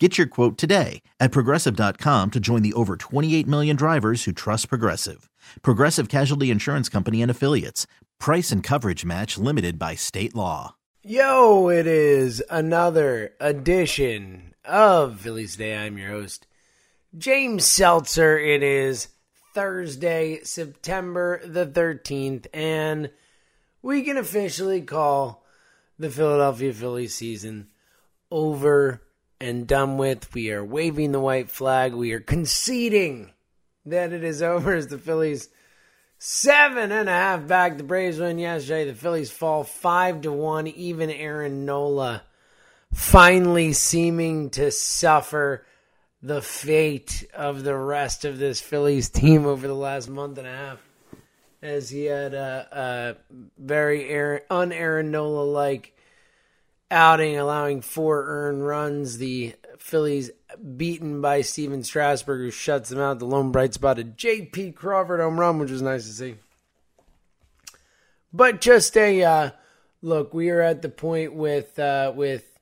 Get your quote today at progressive.com to join the over 28 million drivers who trust Progressive. Progressive Casualty Insurance Company and Affiliates. Price and coverage match limited by state law. Yo, it is another edition of Phillies Today. I'm your host, James Seltzer. It is Thursday, September the 13th, and we can officially call the Philadelphia Phillies season over and done with. We are waving the white flag. We are conceding that it is over as the Phillies seven and a half back. The Braves win yesterday. The Phillies fall five to one. Even Aaron Nola finally seeming to suffer the fate of the rest of this Phillies team over the last month and a half, as he had a, a very Aaron, un-Aaron Nola like outing, allowing four earned runs. The Phillies beaten by Stephen Strasburg, who shuts them out. The lone bright spot, a J.P. Crawford home run, which was nice to see. But just a uh, look, we are at the point with uh, with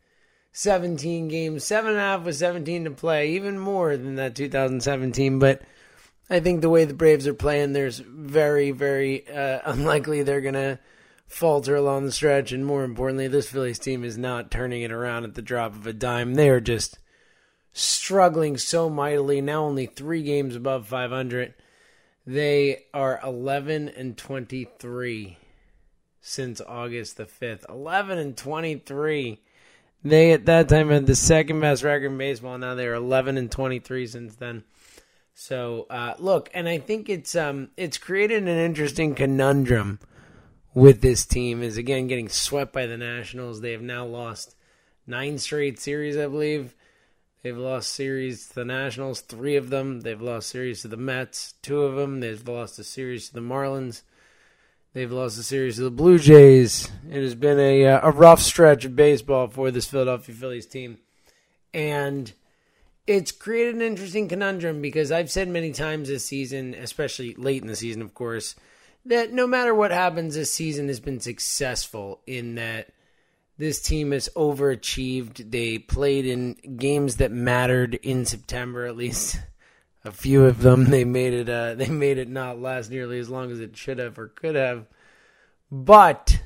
17 games, seven and a half with 17 to play, even more than that 2017. But I think the way the Braves are playing, there's very, very uh, unlikely they're gonna falter along the stretch. And more importantly, this Phillies team is not turning it around at the drop of a dime. They are just struggling so mightily. Now only three games above 500. They are 11 and 23 since August the 5th. 11 and 23. They at that time had the second best record in baseball. Now they're 11 and 23 since then. So uh, look, and I think it's um it's created an interesting conundrum with this team. Is again getting swept by the Nationals. They have now lost nine straight series, I believe. They've lost series to the Nationals, three of them. They've lost series to the Mets, two of them. They've lost a series to the Marlins. They've lost a series to the Blue Jays. It has been a uh, a rough stretch of baseball for this Philadelphia Phillies team, and it's created an interesting conundrum because I've said many times this season, especially late in the season, of course, that no matter what happens, this season has been successful in that this team has overachieved. They played in games that mattered in September, at least a few of them. They made it. Uh, they made it not last nearly as long as it should have or could have. But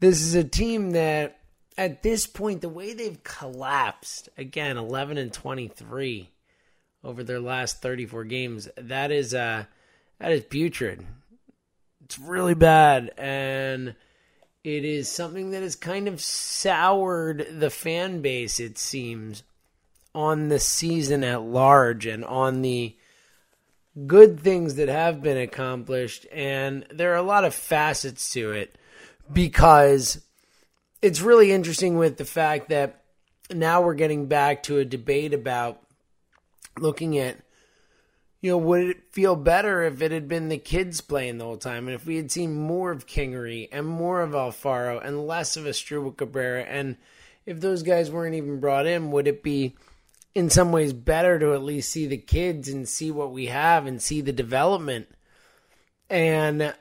this is a team that, at this point, the way they've collapsed again, eleven and twenty three over their last thirty four games. That is uh, that is putrid. It's really bad and it is something that has kind of soured the fan base, it seems, on the season at large and on the good things that have been accomplished. And there are a lot of facets to it because it's really interesting with the fact that now we're getting back to a debate about looking at you know, would it feel better if it had been the kids playing the whole time and if we had seen more of Kingery and more of Alfaro and less of Asdrubal Cabrera and if those guys weren't even brought in, would it be in some ways better to at least see the kids and see what we have and see the development? And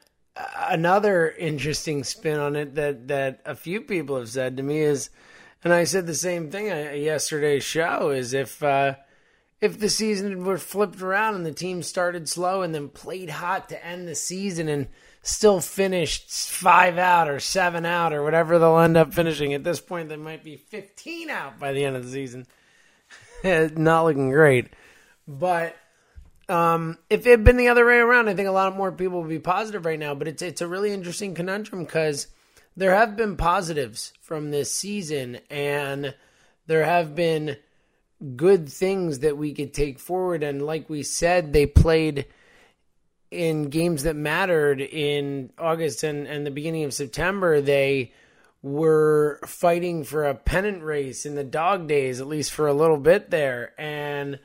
another interesting spin on it that that a few people have said to me is, and I said the same thing at yesterday's show, is if uh, if the season were flipped around and the team started slow and then played hot to end the season and still finished five out or seven out or whatever they'll end up finishing. At this point, they might be 15 out by the end of the season. Not looking great. But um, if it had been the other way around, I think a lot more people would be positive right now. But it's it's a really interesting conundrum because there have been positives from this season, and there have been good things that we could take forward. And like we said, they played in games that mattered in August and, and the beginning of September. They were fighting for a pennant race in the dog days, at least for a little bit there. And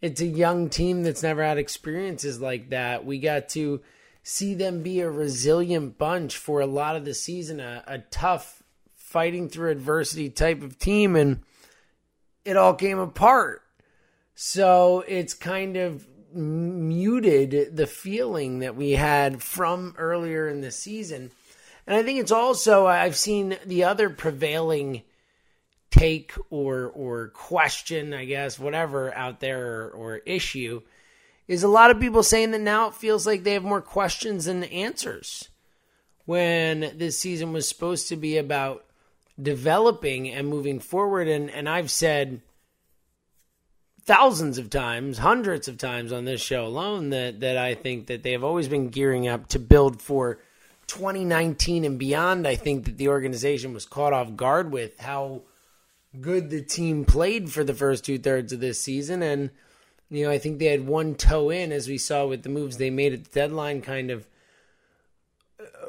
it's a young team that's never had experiences like that. We got to see them be a resilient bunch for a lot of the season, a, a tough fighting through adversity type of team, and it all came apart. So it's kind of muted the feeling that we had from earlier in the season. And I think it's also I've seen the other prevailing take or or question, I guess, whatever out there or, or issue is a lot of people saying that now it feels like they have more questions than answers. When this season was supposed to be about developing and moving forward and and I've said thousands of times, hundreds of times on this show alone that that I think that they have always been gearing up to build for 2019 and beyond. I think that the organization was caught off guard with how good the team played for the first two thirds of this season, and you know I think they had one toe in as we saw with the moves they made at the deadline, kind of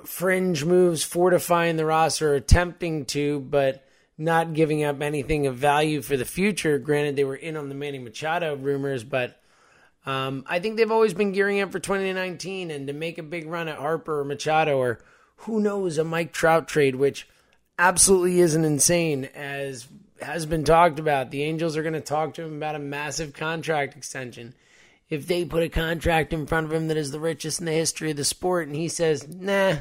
fringe moves, fortifying the roster, attempting to, but not giving up anything of value for the future. Granted, they were in on the Manny Machado rumors, but um, I think they've always been gearing up for 2019 and to make a big run at Harper or Machado or who knows, a Mike Trout trade, which absolutely isn't insane as has been talked about. The Angels are going to talk to him about a massive contract extension. If they put a contract in front of him that is the richest in the history of the sport and he says, nah,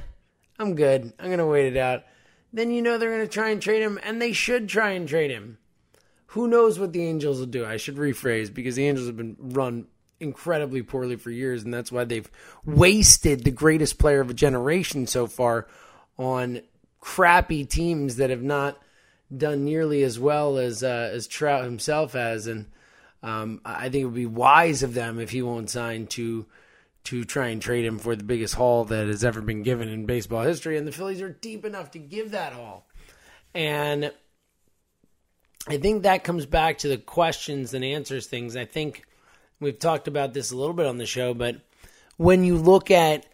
I'm good, I'm going to wait it out then you know they're going to try and trade him, and they should try and trade him. Who knows what the Angels will do? I should rephrase because the Angels have been run incredibly poorly for years, and that's why they've wasted the greatest player of a generation so far on crappy teams that have not done nearly as well as uh, as Trout himself has. And um, I think it would be wise of them if he won't sign to to try and trade him for the biggest haul that has ever been given in baseball history. And the Phillies are deep enough to give that haul. And I think that comes back to the questions and answers things. I think we've talked about this a little bit on the show, but when you look at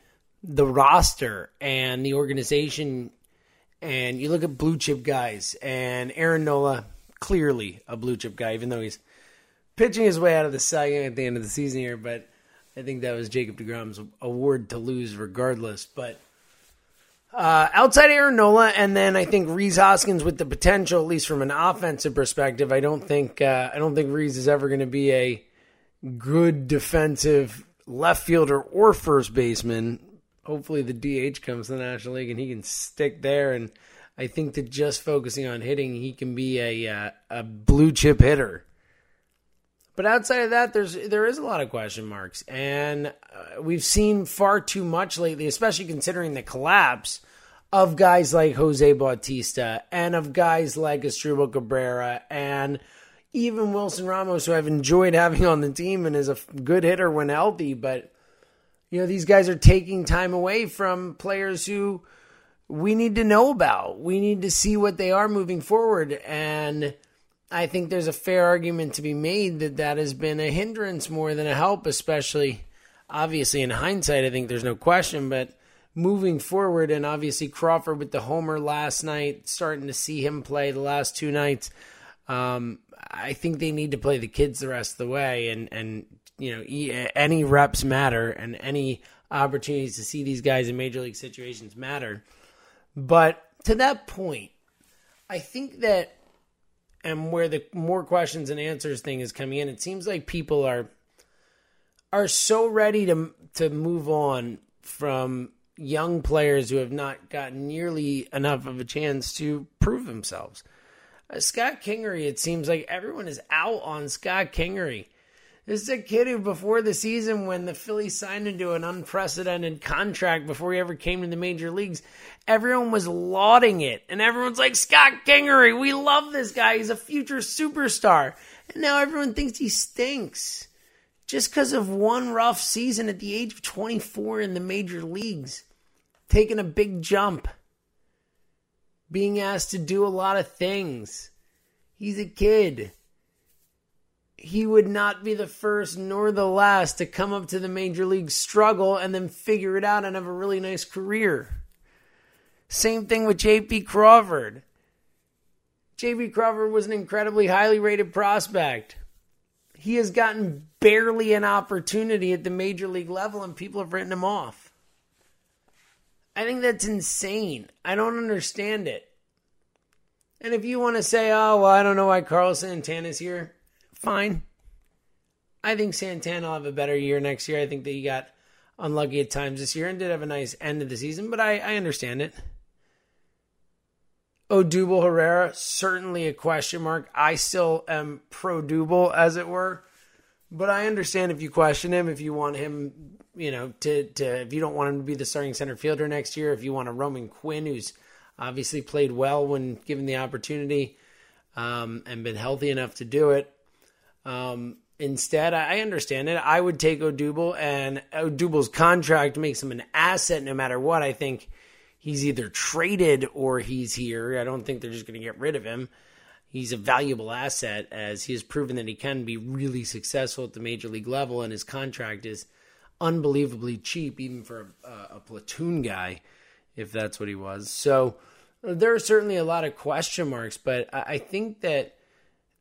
the roster and the organization and you look at blue chip guys and Aaron Nola, clearly a blue chip guy, even though he's pitching his way out of the second at the end of the season here, but I think that was Jacob DeGrom's award to lose, regardless. But uh, outside Aaron Nola, and then I think Rhys Hoskins with the potential, at least from an offensive perspective. I don't think uh, I don't think Rhys is ever going to be a good defensive left fielder or first baseman. Hopefully, the DH comes to the National League and he can stick there. And I think that just focusing on hitting, he can be a uh, a blue chip hitter. But outside of that, there's there is a lot of question marks, and uh, we've seen far too much lately, especially considering the collapse of guys like Jose Bautista and of guys like Asdrubal Cabrera and even Wilson Ramos, who I've enjoyed having on the team and is a good hitter when healthy. But you know, these guys are taking time away from players who we need to know about. We need to see what they are moving forward, and I think there's a fair argument to be made that that has been a hindrance more than a help, especially obviously in hindsight. I think there's no question, but moving forward, and obviously Crawford with the homer last night, starting to see him play the last two nights. Um, I think they need to play the kids the rest of the way, and and you know any reps matter, and any opportunities to see these guys in major league situations matter. But to that point, I think that and where the more questions and answers thing is coming in, it seems like people are are so ready to to move on from young players who have not gotten nearly enough of a chance to prove themselves. Uh, Scott Kingery, it seems like everyone is out on Scott Kingery. This is a kid who, before the season, when the Phillies signed into an unprecedented contract before he ever came to the major leagues, everyone was lauding it. And everyone's like, Scott Kingery, we love this guy. He's a future superstar. And now everyone thinks he stinks just because of one rough season at the age of 24 in the major leagues, taking a big jump, being asked to do a lot of things. He's a kid he would not be the first nor the last to come up to the major league struggle and then figure it out and have a really nice career. Same thing with JP Crawford. JP Crawford was an incredibly highly rated prospect. He has gotten barely an opportunity at the major league level and people have written him off. I think that's insane. I don't understand it. And if you want to say, oh, well, I don't know why Carlos Santana's here, fine. I think Santana will have a better year next year. I think that he got unlucky at times this year and did have a nice end of the season, but I, I understand it. Odubel Herrera, certainly a question mark. I still am pro Dubel, as it were. But I understand if you question him, if you want him, you know, to, to if you don't want him to be the starting center fielder next year, if you want a Roman Quinn who's obviously played well when given the opportunity um, and been healthy enough to do it. Um, instead, I understand it. I would take Odubel, and Odubel's contract makes him an asset no matter what. I think he's either traded or he's here. I don't think they're just going to get rid of him. He's a valuable asset as he has proven that he can be really successful at the major league level, and his contract is unbelievably cheap, even for a, a platoon guy, if that's what he was. So there are certainly a lot of question marks, but I, I think that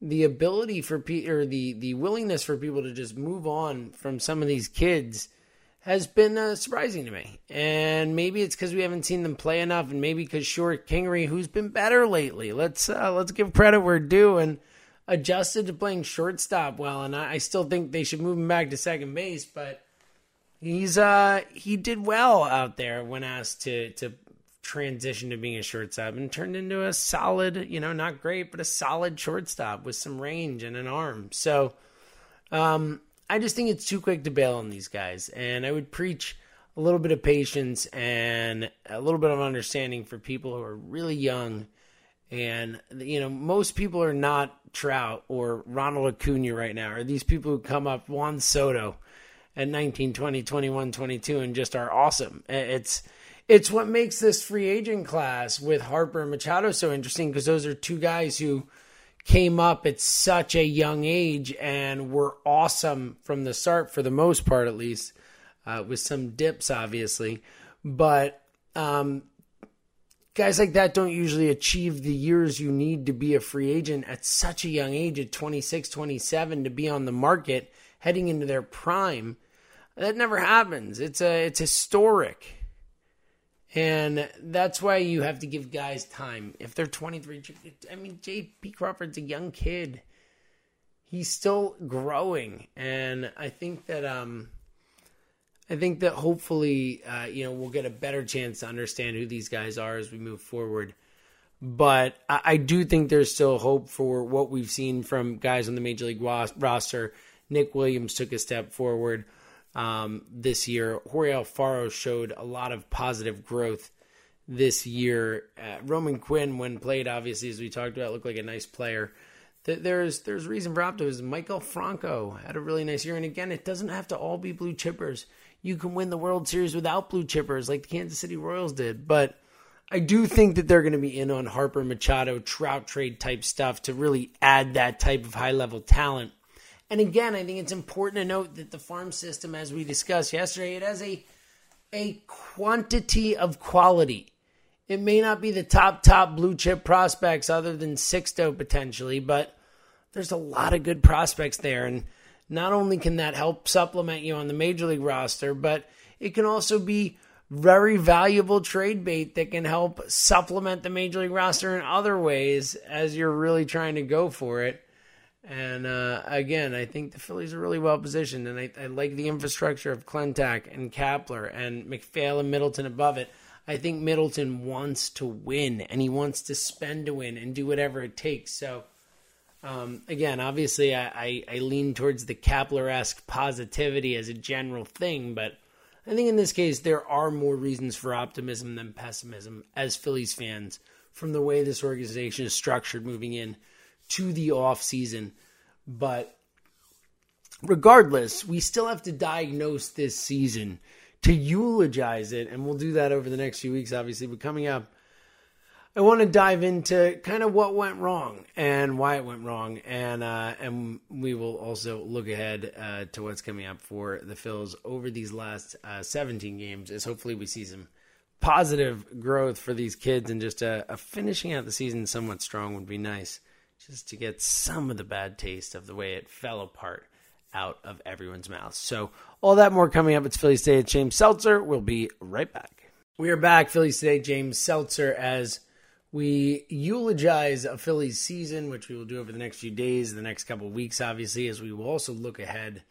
the ability for people or the the willingness for people to just move on from some of these kids has been uh, surprising to me. And maybe it's because we haven't seen them play enough, and maybe because Scott Kingery, who's been better lately, let's uh, let's give credit where due and adjusted to playing shortstop well. And I, I still think they should move him back to second base, but he's uh he did well out there when asked to to transition to being a shortstop and turned into a solid, you know, not great, but a solid shortstop with some range and an arm. So, um, I just think it's too quick to bail on these guys. And I would preach a little bit of patience and a little bit of understanding for people who are really young. And, you know, most people are not Trout or Ronald Acuna right now, or these people who come up, Juan Soto at 19, 20, 21, 22, and just are awesome. It's, it's what makes this free agent class with Harper and Machado so interesting because those are two guys who came up at such a young age and were awesome from the start for the most part at least uh, with some dips obviously. But um, guys like that don't usually achieve the years you need to be a free agent at such a young age at 26 27 to be on the market heading into their prime. That never happens. It's a it's historic and that's why you have to give guys time. If they're 23, I mean, J.P. Crawford's a young kid. He's still growing. And I think that, um, I think that hopefully, uh, you know, we'll get a better chance to understand who these guys are as we move forward. But I, I do think there's still hope for what we've seen from guys on the major league roster. Nick Williams took a step forward um, this year. Jorge Alfaro showed a lot of positive growth this year. Uh, Roman Quinn, when played, obviously as we talked about, looked like a nice player. There's there's reason for optimism. Maikel Franco had a really nice year, and again, it doesn't have to all be blue chippers. You can win the World Series without blue chippers, like the Kansas City Royals did. But I do think that they're going to be in on Harper Machado Trout trade type stuff to really add that type of high level talent and again, I think it's important to note that the farm system, as we discussed yesterday, it has a a quantity of quality. It may not be the top top blue chip prospects other than Sixto potentially, but there's a lot of good prospects there and not only can that help supplement you on the major league roster, but it can also be very valuable trade bait that can help supplement the major league roster in other ways as you're really trying to go for it. And uh, again, I think the Phillies are really well positioned, and I, I like the infrastructure of Klentak and Kapler and MacPhail and Middleton above it. I think Middleton wants to win, and he wants to spend to win and do whatever it takes. So, um, again, obviously, I, I, I lean towards the Kapler esque positivity as a general thing, but I think in this case, there are more reasons for optimism than pessimism as Phillies fans from the way this organization is structured moving in to the off season. But regardless, we still have to diagnose this season to eulogize it, and we'll do that over the next few weeks, obviously. But coming up, I want to dive into kind of what went wrong and why it went wrong, and uh, and we will also look ahead uh, to what's coming up for the Phils over these last uh, 17 games. As hopefully we see some positive growth for these kids, and just a, a finishing out the season somewhat strong would be nice just to get some of the bad taste of the way it fell apart out of everyone's mouth. So, all that more coming up. It's Phillies Today. James Seltzer. We'll be right back. We are back, Phillies today. James Seltzer, as we eulogize a Phillies season, which we will do over the next few days, the next couple weeks, obviously, as we will also look ahead.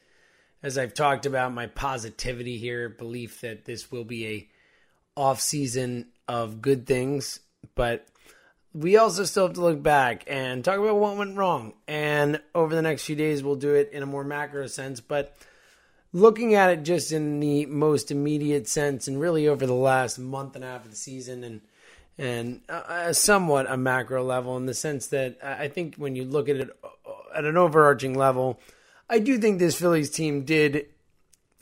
As I've talked about, my positivity here, belief that this will be a off season of good things, but we also still have to look back and talk about what went wrong. And over the next few days, we'll do it in a more macro sense, but looking at it just in the most immediate sense and really over the last month and a half of the season and and uh, somewhat a macro level in the sense that I think when you look at it at an overarching level, I do think this Phillies team did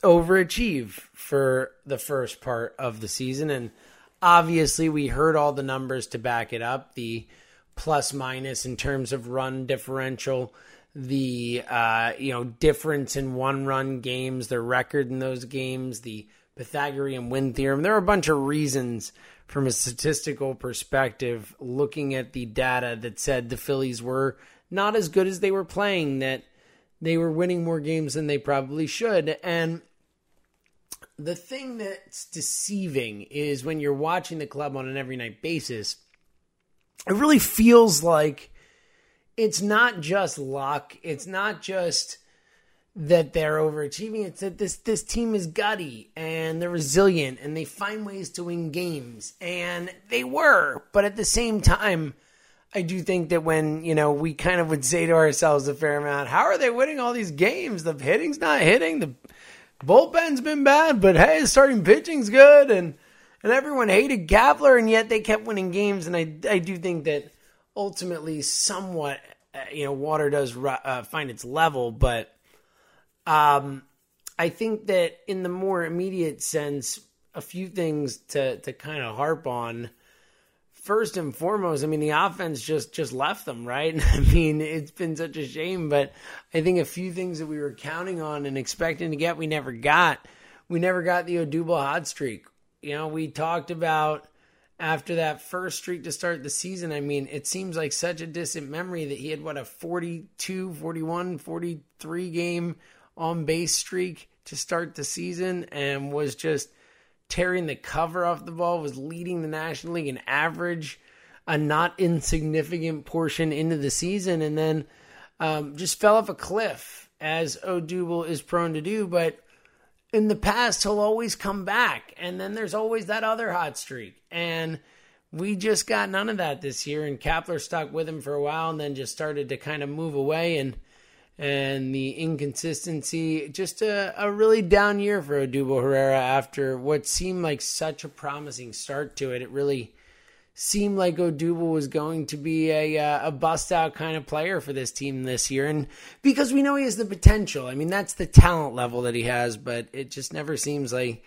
overachieve for the first part of the season and obviously we heard all the numbers to back it up the plus minus in terms of run differential the uh, you know difference in one run games, their record in those games, the Pythagorean win theorem. There are a bunch of reasons from a statistical perspective looking at the data that said the Phillies were not as good as they were playing, that they were winning more games than they probably should. And the thing that's deceiving is when you're watching the club on an every night basis, it really feels like it's not just luck. It's not just that they're overachieving. It's that this this team is gutty and they're resilient and they find ways to win games. And they were, but at the same time, I do think that when, you know, we kind of would say to ourselves a fair amount, how are they winning all these games? The hitting's not hitting, the bullpen's been bad, but hey, starting pitching's good and and everyone hated Kapler, and yet they kept winning games and I I do think that ultimately somewhat uh, you know water does uh, find its level but um i think that in the more immediate sense a few things to to kind of harp on first and foremost i mean the offense just just left them right i mean it's been such a shame but i think a few things that we were counting on and expecting to get we never got we never got the odubel hot streak you know we talked about after that first streak to start the season. I mean, it seems like such a distant memory that he had what a 42, 41, 43 game on base streak to start the season and was just tearing the cover off the ball, was leading the National League in average, a not insignificant portion into the season, and then um, just fell off a cliff as Odubel is prone to do. But in the past, he'll always come back. And then there's always that other hot streak. And we just got none of that this year. And Kapler stuck with him for a while and then just started to kind of move away. And and the inconsistency, just a, a really down year for Odubel Herrera after what seemed like such a promising start to it. It really seemed like Odubel was going to be a uh, a bust out kind of player for this team this year, and because we know he has the potential. I mean, that's the talent level that he has, but it just never seems like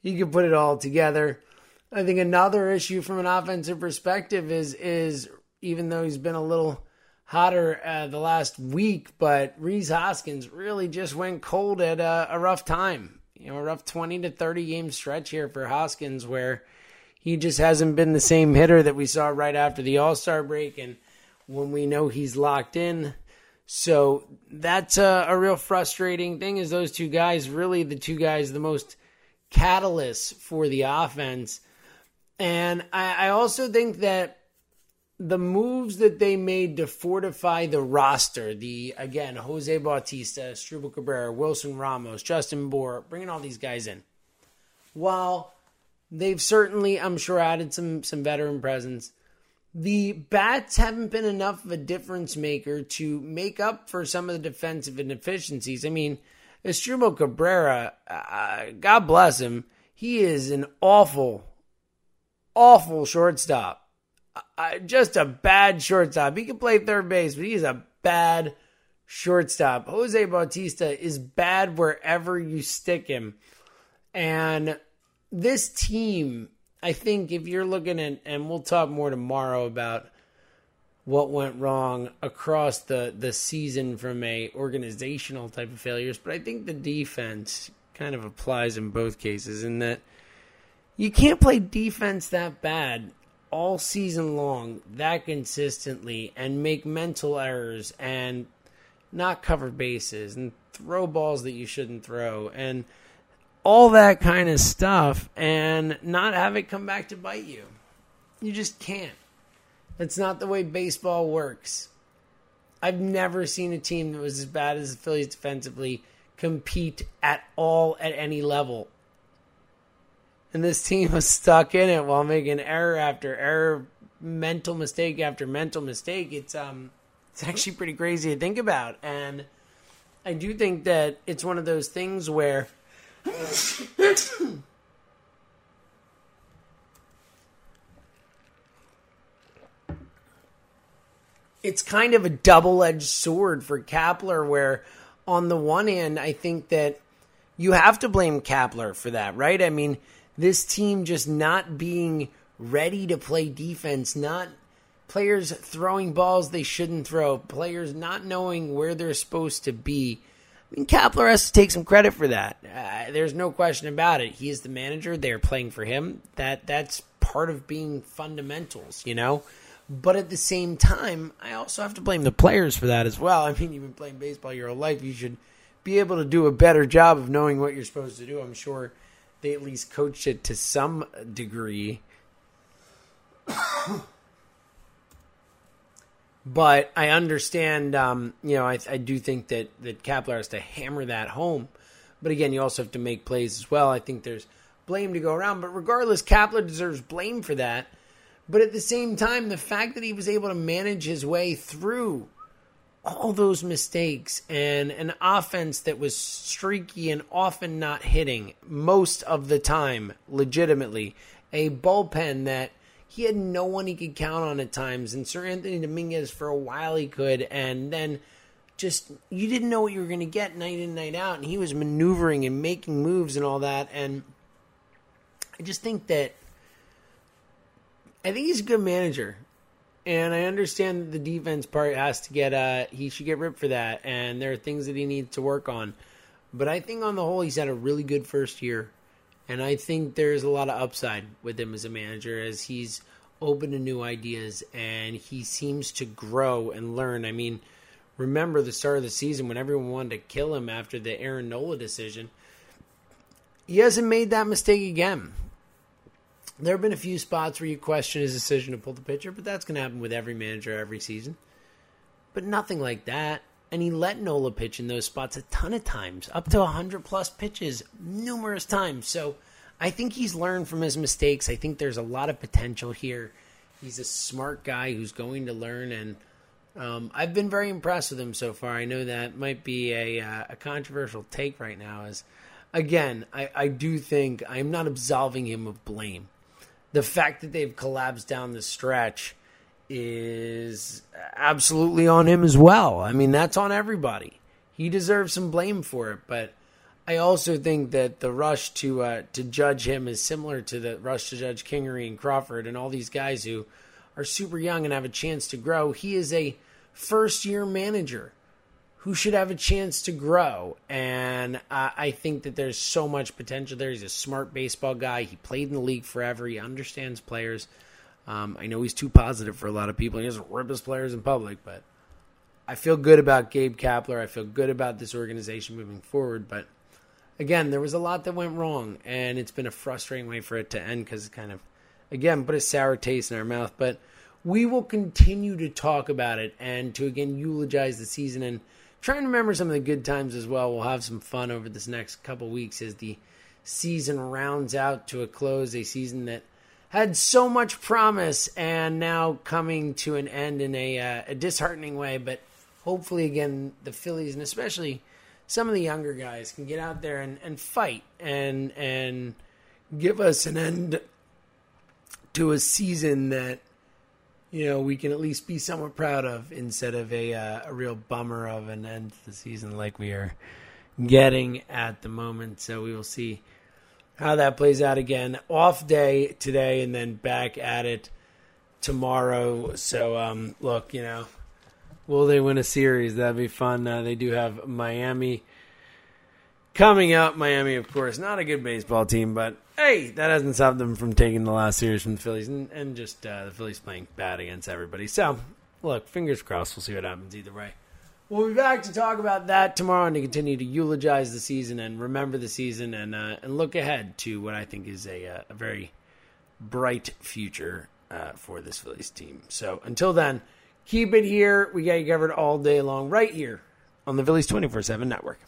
he could put it all together. I think another issue from an offensive perspective is is even though he's been a little hotter uh, the last week, but Rhys Hoskins really just went cold at a, a rough time. You know, a rough twenty to thirty game stretch here for Hoskins where he just hasn't been the same hitter that we saw right after the All Star break, and when we know he's locked in. So that's a, a, real frustrating thing. Is those two guys really the two guys the most catalysts for the offense? And I, I also think that the moves that they made to fortify the roster, the again Jose Bautista, Asdrubal Cabrera, Wilson Ramos, Justin Bour, bringing all these guys in, while They've certainly, I'm sure, added some some veteran presence. The bats haven't been enough of a difference maker to make up for some of the defensive inefficiencies. I mean, Asdrubal Cabrera, uh, God bless him, he is an awful, awful shortstop. Uh, just a bad shortstop. He can play third base, but he's a bad shortstop. Jose Bautista is bad wherever you stick him. And this team, I think if you're looking at, and we'll talk more tomorrow about what went wrong across the, the season from a organizational type of failures, but I think the defense kind of applies in both cases in that you can't play defense that bad all season long that consistently and make mental errors and not cover bases and throw balls that you shouldn't throw and all that kind of stuff and not have it come back to bite you. You just can't. That's not the way baseball works. I've never seen a team that was as bad as the Phillies defensively compete at all at any level. And this team was stuck in it while making error after error, mental mistake after mental mistake. It's um it's actually pretty crazy to think about. And I do think that it's one of those things where it's kind of a double edged sword for Kapler, where on the one hand, I think that you have to blame Kapler for that, right? I mean, this team just not being ready to play defense, not players throwing balls they shouldn't throw, players not knowing where they're supposed to be. I mean, Kapler has to take some credit for that. Uh, there's no question about it. He is the manager. They're playing for him. That that's part of being fundamentals, you know. But at the same time, I also have to blame the players for that as well. I mean, you've been playing baseball your whole life. You should be able to do a better job of knowing what you're supposed to do. I'm sure they at least coached it to some degree. but I understand, um, you know, I, I do think that, that Kapler has to hammer that home. But again, you also have to make plays as well. I think there's blame to go around. But regardless, Kapler deserves blame for that but at the same time, the fact that he was able to manage his way through all those mistakes and an offense that was streaky and often not hitting most of the time, legitimately, a bullpen that he had no one he could count on at times, and Seranthony Dominguez for a while he could, and then just you didn't know what you were going to get night in night out, and he was maneuvering and making moves and all that, and I just think that I think he's a good manager. And I understand the defense part has to get uh he should get ripped for that and there are things that he needs to work on. But I think on the whole he's had a really good first year. And I think there's a lot of upside with him as a manager as he's open to new ideas and he seems to grow and learn. I mean, remember the start of the season when everyone wanted to kill him after the Aaron Nola decision. He hasn't made that mistake again there have been a few spots where you question his decision to pull the pitcher, but that's going to happen with every manager every season. But nothing like that. And he let Nola pitch in those spots a ton of times, up to 100 plus pitches, numerous times. So I think he's learned from his mistakes. I think there's a lot of potential here. He's a smart guy who's going to learn, and um, I've been very impressed with him so far. I know that might be a, uh, a controversial take right now. As again, I, I do think I'm not absolving him of blame the fact that they've collapsed down the stretch is absolutely on him as well. I mean, that's on everybody. He deserves some blame for it, but I also think that the rush to uh, to judge him is similar to the rush to judge Kingery and Crawford and all these guys who are super young and have a chance to grow. He is a first year manager who should have a chance to grow. And I think that there's so much potential there. He's a smart baseball guy. He played in the league forever. He understands players. Um, I know he's too positive for a lot of people. He doesn't rip his players in public, but I feel good about Gabe Kapler. I feel good about this organization moving forward. But again, there was a lot that went wrong, and it's been a frustrating way for it to end because it kind of, again, put a sour taste in our mouth. But we will continue to talk about it and to again eulogize the season and trying to remember some of the good times as well. We'll have some fun over this next couple weeks as the season rounds out to a close. A season that had so much promise and now coming to an end in a, uh, a disheartening way. But hopefully, again, the Phillies and especially some of the younger guys can get out there and, and fight and and give us an end to a season that you know, we can at least be somewhat proud of instead of a uh, a real bummer of an end to the season like we are getting at the moment. So we will see how that plays out again. Off day today, and then back at it tomorrow. So um, look, you know, will they win a series? That'd be fun. Uh, they do have Miami coming up. Miami, of course, not a good baseball team, but hey, that hasn't stopped them from taking the last series from the Phillies and, and just uh, the Phillies playing bad against everybody. So, look, fingers crossed. We'll see what happens either way. We'll be back to talk about that tomorrow and to continue to eulogize the season and remember the season and uh, and look ahead to what I think is a, uh, a very bright future uh, for this Phillies team. So until then, keep it here. We got you covered all day long right here on the Phillies 24 7 network.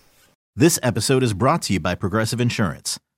This episode is brought to you by Progressive Insurance.